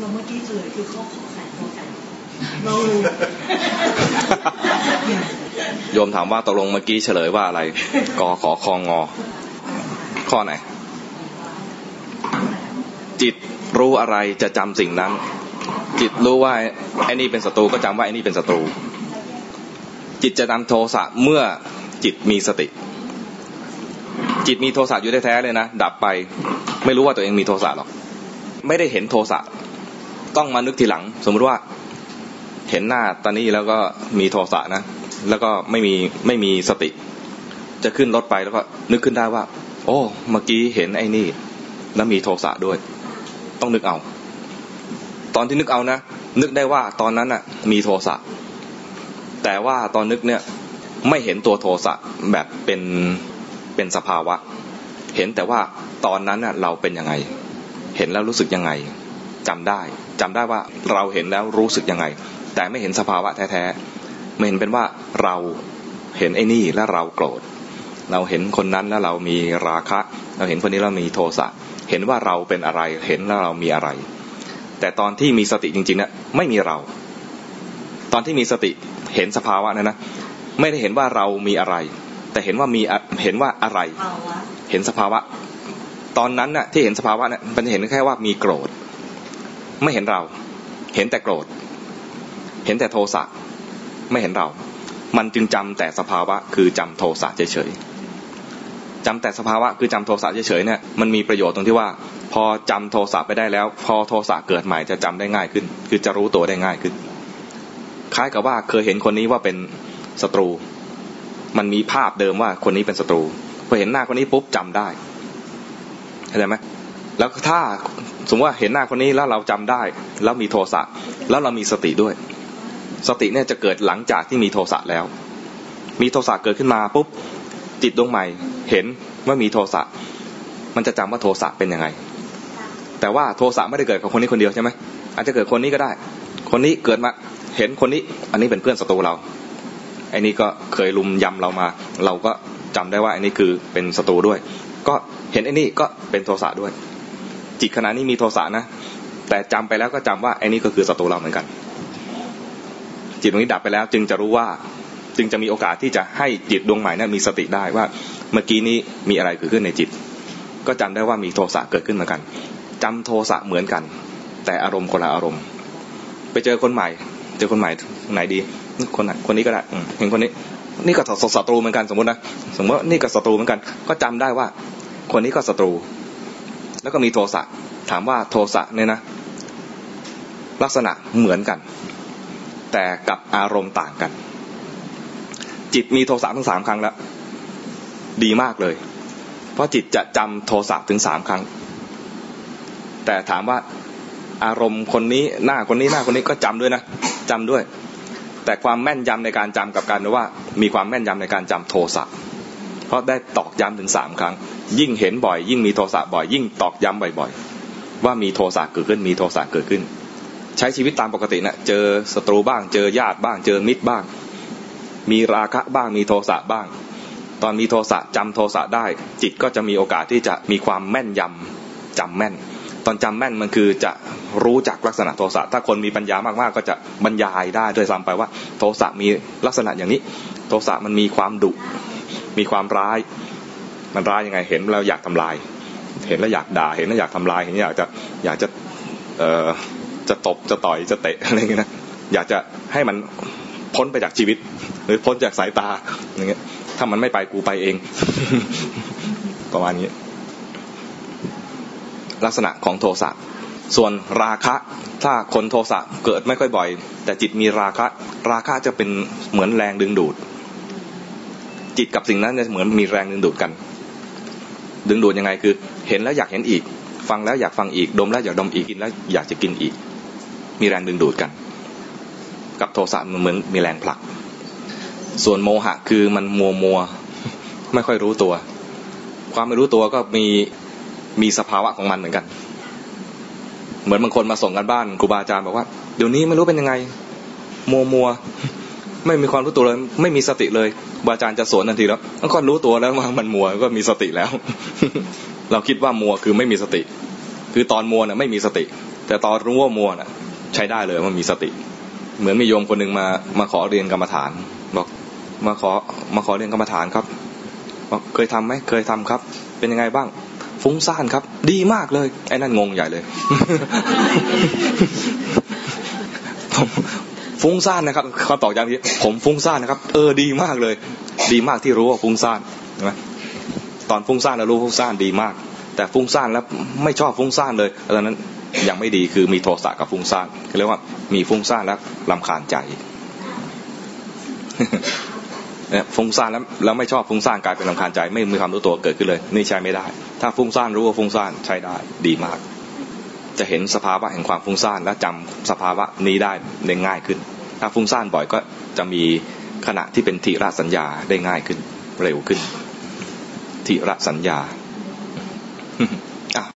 เราเมื่อกี้เฉลยคือข้อขอไข่ขอไก่เรารู้โยมถามว่าตกลงเมื่อกี้เฉลยว่าอะไรกอขอคองงอ ข้อไหน จิตรู้อะไรจะจำสิ่งนั้น จิตรู้ว่าไอ้นี่เป็นศัตรูก็จำว่าไอ้นี่เป็นศัตรู จิตจะนำโทสะเมื่อจิตมีสติ จิตมีโทสะอยู่แท้ๆเลยนะดับไป ไม่รู้ว่าตัวเองมีโทสะหรอก ไม่ได้เห็นโทสะ ต้องมานึกทีหลัง สมมติว่าเห็นหน้าตอนนี้แล้วก็มีโทสะนะ แล้วก็ไม่มีไม่มีสติ จะขึ้นรถไปแล้วก็นึกขึ้นได้ว่า โอ้ เมื่อกี้เห็นไอ้นี่ แล้วมีโทสะด้วย ต้องนึกเอา ตอนที่นึกเอานะ นึกได้ว่าตอนนั้นน่ะ มีโทสะ แต่ว่าตอนนึกเนี่ยไม่เห็นตัวโทสะแบบเป็นเป็นสภาวะ เห็นแต่ว่าตอนนั้นน่ะเราเป็นยังไง เห็นแล้วรู้สึกยังไง จำได้จำได้ว่าเราเห็นแล้วรู้สึกยังไง แต่ไม่เห็นสภาวะแท้ๆไม่เห็นเป็นว่าเราเห็นไอ้นี่แล้วเราโกรธ เราเห็นคนนั้นแล้วเรามีราคะ เราเห็นคนนี้เรามีโทสะเห็นว่าเราเป็นอะไรเห็นแล้วเรามีอะไร แต่ตอนที่มีสติจริงๆเนี่ยไม่มีเรา ตอนที่มีสติเห็นสภาวะนั้นนะไม่ได้เห็นว่าเรามีอะไร แต่เห็นว่ามีเห็นว่าอะไรภาวะเห็นสภาวะ ตอนนั้นน่ะที่เห็นสภาวะเนี่ยมันเห็นแค่ว่ามีโกรธ ไม่เห็นเรา เห็นแต่โกรธ เห็นแต่โทสะไม่เห็นเรา มันจึงจำแต่สภาวะคือจำโทสะเฉยๆจำแต่สภาวะคือจำโทสะเฉยๆเนี่ยมันมีประโยชน์ตรงที่ว่า พอจำโทสะไปได้แล้ว พอโทสะเกิดใหม่จะจำได้ง่ายขึ้น คือจะรู้ตัวได้ง่ายขึ้น คล้ายกับว่าเคยเห็นคนนี้ว่าเป็นศัตรู มันมีภาพเดิมว่าคนนี้เป็นศัตรูพอเห็นหน้าคนนี้ปุ๊บจำได้เข้าใจไหม แล้วถ้าสมมติว่าเห็นหน้าคนนี้แล้วเราจำได้ แล้วมีโทสะแล้วเรามีสติด้วย สติเนี่ยจะเกิดหลังจากที่มีโทสะแล้ว มีโทสะเกิดขึ้นมาปุ๊บจิตดวงใหม่ เห็นว่ามีโทสะมันจะจำว่าโทสะเป็นยังไง แต่ว่าโทสะไม่ได้เกิดกับคนนี้คนเดียวใช่ไหมอาจจะเกิดคนนี้ก็ได้ คนนี้เกิดมาเห็นคนนี้ อันนี้เป็นเพื่อนศัตรูเราไอ้นี่ก็เคยลุมยำเรามา เราก็จำได้ว่าไอ้นี่คือเป็นศัตรูด้วย ก็เห็นไอ้นี่ก็เป็นโทสะด้วย จิตขณะนี้มีโทสะนะ แต่จำไปแล้วก็จำว่าไอ้นี่ก็คือศัตรูเราเหมือนกัน จิตตรงนี้ดับไปแล้ว จึงจะรู้ว่าจึงจะมีโอกาสที่จะให้จิตดวงใหม่นั้นมีสติได้ว่า เมื่อกี้นี้มีอะไรเกิดขึ้นในจิต ก็จำได้ว่ามีโทสะเกิดขึ้นเหมือนกันจำโทสะเหมือนกัน แต่อารมณ์คนละอารมณ์ ไปเจอคนใหม่ เจอคนใหม่ไหนดี คนไหนคนนี้ก็ได้เห็นคนนี้ นี่ก็ศัตรูเหมือนกันสมมตินะสมมตินี่ก็ศัตรูเหมือนกัน ก็จำได้ว่า คนนี้ก็ศัตรู แล้วก็มีโทสะถามว่าโทสะเนี่ยนะ ลักษณะเหมือนกัน แต่กับอารมณ์ต่างกัน จิตมีโทสะทั้งสามครั้งแล้ว ดีมากเลย เพราะจิตจะจำโทสะถึงสามครั้ง แต่ถามว่าอารมณ์คนนี้หน้าคนนี้หน้าคนนี้ก็จำด้วยนะจำด้วย แต่ความแม่นยำในการจำกับการว่า มีความแม่นยำในการจำโทสะ เพราะได้ตอกย้ำถึงสามครั้ง ยิ่งเห็นบ่อย ยิ่งมีโทสะบ่อย ยิ่งตอกย้ำบ่อยๆ ว่ามีโทสะเกิดขึ้นมีโทสะเกิดขึ้น ใช้ชีวิตตามปกตินะเจอศัตรูบ้าง เจอญาติบ้าง เจอมิตรบ้าง มีราคะบ้างมีโทสะบ้าง ตอนมีโทสะจำโทสะได้ จิตก็จะมีโอกาสที่จะมีความแม่นยำจำแม่น ตอนจำแม่นมันคือจะรู้จักลักษณะโทสะถ้าคนมีปัญญามากๆ ก็จะบรรยายได้ด้วยซ้ำไปว่า โทสะมีลักษณะอย่างนี้ โทสะมันมีความดุ มีความร้าย มันร้ายยังไงเห็นแล้วอยากทำลาย เห็นแล้วอยากด่า เห็นแล้วอยากทำลาย เห็นอยากจะอยากจะเอ่อจะตบจะต่อยจะเตะอะไรเงี้ยนะอยากจะให้มันพ้นไปจากชีวิต หรือพ้นจากสายตาอย่างเงี้ย ถ้ามันไม่ไปกูไปเอง ประมาณนี้ ลักษณะของโทสะส่วนราคะถ้าคนโทสะเกิดไม่ค่อยบ่อย แต่จิตมีราคะ ราคะจะเป็นเหมือนแรงดึงดูด จิตกับสิ่งนั้นจะเหมือนมีแรงดึงดูดกัน ดึงดูดยังไงคือ เห็นแล้วอยากเห็นอีก ฟังแล้วอยากฟังอีก ดมแล้วอยากดมอีกกินแล้วอยากจะกินอีก มีแรงดึงดูดกัน กับโทสะมันเหมือนมีแรงผลัก ส่วนโมหะคือมันมัวมัวไม่ค่อยรู้ตัว ความไม่รู้ตัวก็มีมีสภาวะของมันเหมือนกัน เหมือนบางคนมาส่งกันบ้านครูบาอาจารย์บอกว่าเดี๋ยวนี้ไม่รู้เป็นยังไง มัวมัว ไม่มีความรู้ตัวเลย ไม่มีสติเลยบาอาจารย์จะสวนทันทีแล้วก็รู้ตัวแล้วว่ามันมัวก็มีสติแล้ว เราคิดว่ามัวคือไม่มีสติ คือตอนมัวเนี่ยไม่มีสติ แต่ตอนรู้ว่ามัวน่ะ ใช้ได้เลยว่ามีสติ เหมือนมีโยมคนหนึ่งมามาขอเรียนกรรมฐาน บอกมาขอมาขอเรียนกรรมฐานครับบอกเคยทำไหมเคยทำครับ เป็นยังไงบ้างฟุ้งซ่านครับ ดีมากเลยไอ้นั่นงงใหญ่เลยผม ฟุ้งซ่านนะครับเขาตอบอย่างนี้ผมฟุ้งซ่านนะครับ เออดีมากเลย ดีมากที่รู้ว่าฟุ้งซ่านใช่ไหมตอนฟุ้งซ่านแล้วรู้ฟุ้งซ่านดีมาก แต่ฟุ้งซ่านแล้วไม่ชอบฟุ้งซ่านเลยตอนนั้นยังไม่ดีคือมีโทสะกับฟุ้งซ่านเรียกว่ามีฟุ้งซ่านแล้วลำคาญใจเนี่ยฟุ้งซ่านแล้วแล้วไม่ชอบฟุ้งซ่านกลายเป็นลำคาญใจ ไม่มีความรู้ตัวเกิดขึ้นเลย นี่ใช้ไม่ได้ ถ้าฟุ้งซ่านรู้ว่าฟุ้งซ่านใช้ได้ดีมาก จะเห็นสภาวะแห่งความฟุ้งซ่านและจำสภาวะนี้ได้ได้ง่ายขึ้น ถ้าฟุ้งซ่านบ่อยก็จะมีขณะที่เป็นทีระสัญญาได้ง่ายขึ้น เร็วขึ้นทีระสัญญา